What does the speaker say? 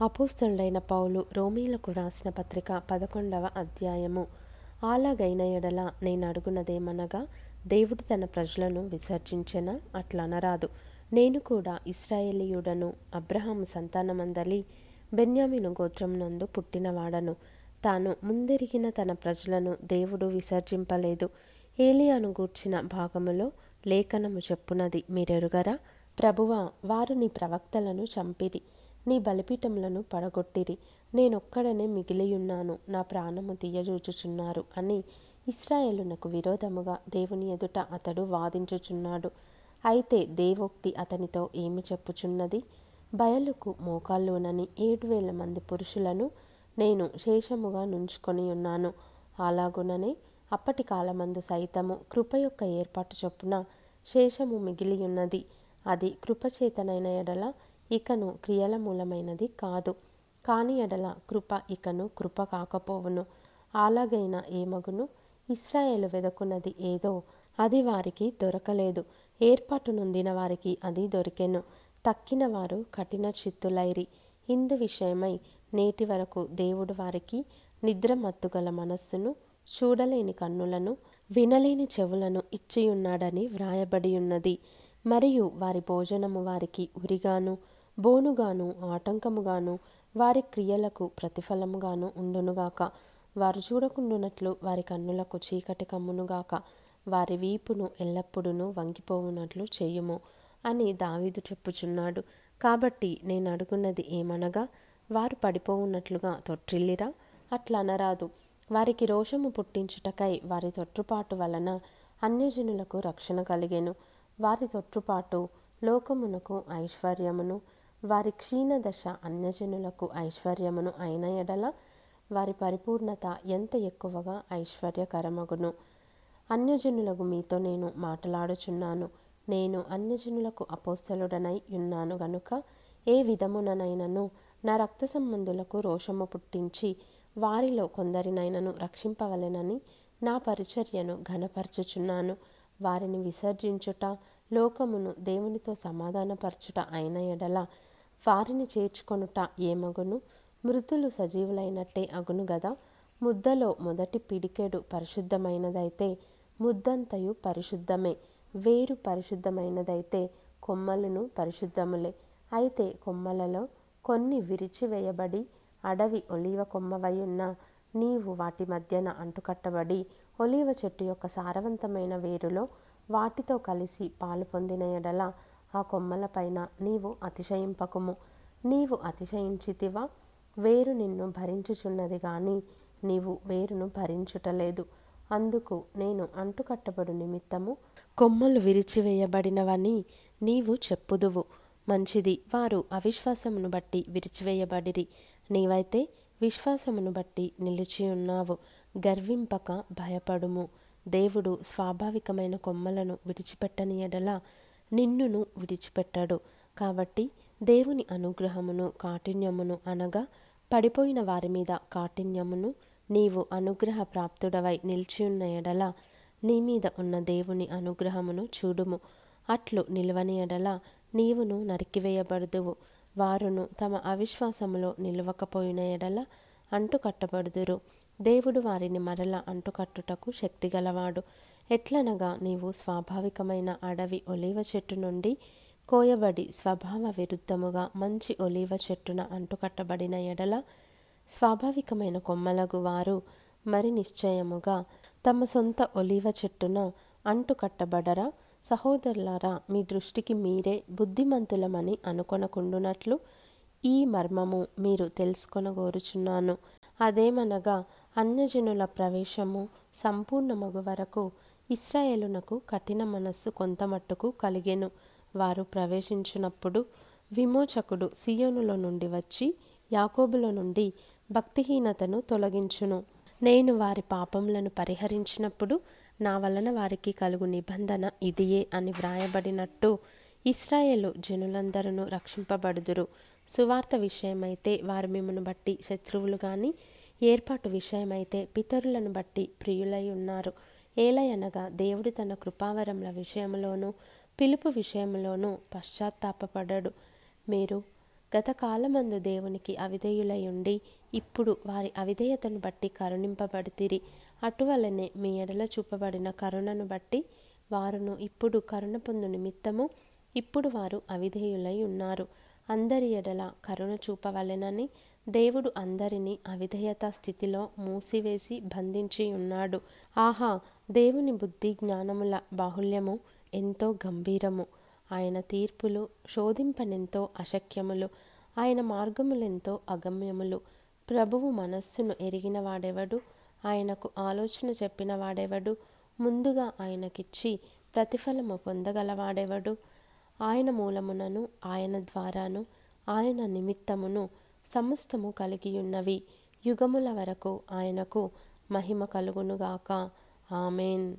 అపోస్తలుడైన పౌలు రోమీలకు రాసిన పత్రిక పదకొండవ అధ్యాయము. అలాగైన ఎడల నేను అడుగునదేమనగా దేవుడు తన ప్రజలను విసర్జించెనా? అట్లనరాదు నేను కూడా ఇస్రాయేలీయుడను అబ్రహాము సంతానమందలి బెన్యామిను గోత్రం నందు పుట్టినవాడను. తాను ముందెరిగిన తన ప్రజలను దేవుడు విసర్జింపలేదు. ఏలియాను గూర్చిన భాగములో లేఖనము చెప్పునది మీరెరుగరా? ప్రభువా వారు నీ ప్రవక్తలను చంపిరి. నీ బలిపీఠములను పడగొట్టిరి. నేనొక్కడనే మిగిలియున్నాను. నా ప్రాణము తీయజూచుచున్నారు అని ఇస్రాయేలునకు విరోధముగా దేవుని ఎదుట అతడు వాదించుచున్నాడు. అయితే దేవోక్తి అతనితో ఏమి చెప్పుచున్నది? బయలుకు మోకాల్లోనని ఏడు వేల మంది పురుషులను నేను శేషముగా నుంచుకొని ఉన్నాను అలాగుననే అప్పటి కాలమందు సైతము కృప యొక్క ఏర్పాటు చొప్పున శేషము మిగిలియున్నది. అది కృపచేతనైన ఎడల ఇకను క్రియల మూలమైనది కాదు. కాని ఎడల కృప ఇకను కృప కాకపోవును. అలాగైన ఏమగును ఇస్రాయేలు వెదకున్నది ఏదో అది వారికి దొరకలేదు. ఏర్పాటు నొందిన వారికి అది దొరికెను. తక్కిన వారు కఠిన చిత్తులైరి. ఇందు విషయమై నేటి వరకు దేవుడు వారికి నిద్ర మత్తుగల మనస్సును చూడలేని కన్నులను వినలేని చెవులను ఇచ్చియున్నాడని వ్రాయబడి ఉన్నది మరియు వారి భోజనము వారికి ఉరిగాను. బోనుగాను ఆటంకముగాను వారి క్రియలకు ప్రతిఫలముగాను ఉండునుగాక. వారు చూడకుండునట్లు వారి కన్నులకు చీకటి కమ్మునుగాక. వారి వీపును ఎల్లప్పుడూ వంగిపోవునట్లు చేయుము అని దావీదు చెప్పుచున్నాడు. కాబట్టి నేను అడుగున్నది ఏమనగా వారు పడిపోవున్నట్లుగా తొట్టిల్లిరా? అట్లా అనరాదు. వారికి రోషము పుట్టించుటకై వారి తొట్టుపాటు వలన అన్యజనులకు రక్షణ కలిగెను. వారి తొట్టుపాటు లోకమునకు ఐశ్వర్యమును వారి క్షీణదశ అన్యజనులకు ఐశ్వర్యమును అయిన ఎడల వారి పరిపూర్ణత ఎంత ఎక్కువగా ఐశ్వర్యకరమగును. అన్యజనులకు మీతో నేను మాట్లాడుచున్నాను. నేను అన్యజనులకు అపోస్తలుడనై ఉన్నాను గనుక ఏ విధముననైనను నా రక్త సంబంధులకు రోషము పుట్టించి వారిలో కొందరినైనను రక్షింపవలెనని నా పరిచర్యను ఘనపరచుచున్నాను. వారిని విసర్జించుట లోకమును దేవునితో సమాధానపరచుట అయిన ఎడల వారిని చేర్చుకొనుట ఏమగును? మృతులు సజీవులైనట్టే అగును గదా? ముద్దలో మొదటి పిడికెడు పరిశుద్ధమైనదైతే ముద్దంతయు పరిశుద్ధమే. వేరు పరిశుద్ధమైనదైతే కొమ్మలను పరిశుద్ధములే. అయితే కొమ్మలలో కొన్ని విరిచివేయబడి అడవి ఒలీవ కొమ్మవయున్న నీవు వాటి మధ్యన అంటుకట్టబడి ఒలీవ చెట్టు యొక్క సారవంతమైన వేరులో వాటితో కలిసి పాలు పొందిన ఎడల ఆ కొమ్మలపైన నీవు అతిశయింపకుము. నీవు అతిశయించితివా? వేరు నిన్ను భరించుచున్నది గాని నీవు వేరును భరించుటలేదు. అందుకు నేను అంటుకట్టబడు నిమిత్తము కొమ్మలు విరిచివేయబడినవని నీవు చెప్పుదువు. మంచిది వారు అవిశ్వాసమును బట్టి విరిచివేయబడిరి. నీవైతే విశ్వాసమును బట్టి నిలిచి ఉన్నావు. గర్వింపక భయపడుము. దేవుడు స్వాభావికమైన కొమ్మలను విడిచిపెట్టని ఎడల నిన్నును విడిచిపెట్టాడు. కాబట్టి దేవుని అనుగ్రహమును కాఠిన్యమును అనగా పడిపోయిన వారి మీద కాఠిన్యమును నీవు అనుగ్రహ ప్రాప్తుడవై నిలిచియున్న ఎడల నీ మీద ఉన్న దేవుని అనుగ్రహమును చూడుము. అట్లు నిలువని ఎడల నీవును నరికివేయబడుదువు. వారును తమ అవిశ్వాసములో నిలవకపోయిన ఎడల అంటుకట్టబడుదురు. దేవుడు వారిని మరల అంటుకట్టుటకు శక్తిగలవాడు ఎట్లనగా నీవు స్వాభావికమైన అడవి ఒలివ చెట్టు నుండి కోయబడి స్వభావ విరుద్ధముగా మంచి ఒలివ చెట్టున అంటుకట్టబడిన ఎడల స్వాభావికమైన కొమ్మలగు వారు మరి నిశ్చయముగా తమ సొంత ఒలివ చెట్టున అంటుకట్టబడరా? సహోదరులారా మీ దృష్టికి మీరే బుద్ధిమంతులమని అనుకొనకుండునట్లు ఈ మర్మము మీరు తెలుసుకొనగోరుచున్నాను. అదేమనగా అన్యజనుల ప్రవేశము సంపూర్ణమగు వరకు ఇస్రాయేలునకు కఠిన మనస్సు కొంతమట్టుకు కలిగెను. వారు ప్రవేశించినప్పుడు విమోచకుడు సియోనులో నుండి వచ్చి యాకోబులో నుండి భక్తిహీనతను తొలగించును. నేను వారి పాపములను పరిహరించినప్పుడు నా వలన వారికి కలుగు నిబంధన ఇదియే అని వ్రాయబడినట్టు ఇస్రాయేలు జనులందరూ రక్షింపబడుదురు. సువార్త విషయమైతే వారు మిమ్మను బట్టి శత్రువులు కానీ ఏర్పాటు విషయమైతే పితరులను బట్టి ప్రియులై ఉన్నారు. ఏలయనగా దేవుడు తన కృపావరముల విషయంలోనూ పిలుపు విషయంలోనూ పశ్చాత్తాపపడడు. మీరు గత కాలమందు దేవునికి అవిధేయులై ఉండి ఇప్పుడు వారి అవిధేయతను బట్టి కరుణింపబడితిరి. అటువలనే మీ ఎడల చూపబడిన కరుణను బట్టి వారును ఇప్పుడు కరుణ పొందు నిమిత్తము ఇప్పుడు వారు అవిధేయులై ఉన్నారు. అందరి ఎడల కరుణ చూపవలెనని దేవుడు అందరినీ అవిధేయత స్థితిలో మూసివేసి బంధించి ఉన్నాడు ఆహా దేవుని బుద్ధి జ్ఞానముల బాహుల్యము ఎంతో గంభీరము. ఆయన తీర్పులు శోధింపనెంతో అశక్యములు. ఆయన మార్గములెంతో అగమ్యములు. ప్రభువు మనస్సును ఎరిగిన వాడెవడు ఆయనకు ఆలోచన చెప్పిన వాడెవడు ముందుగా ఆయనకిచ్చి ప్రతిఫలము పొందగలవాడెవడు? ఆయన మూలమునను ఆయన ద్వారాను ఆయన నిమిత్తమును సమస్తము కలిగియున్నవి యుగముల వరకు ఆయనకు మహిమ కలుగునుగాక. ఆమెన్.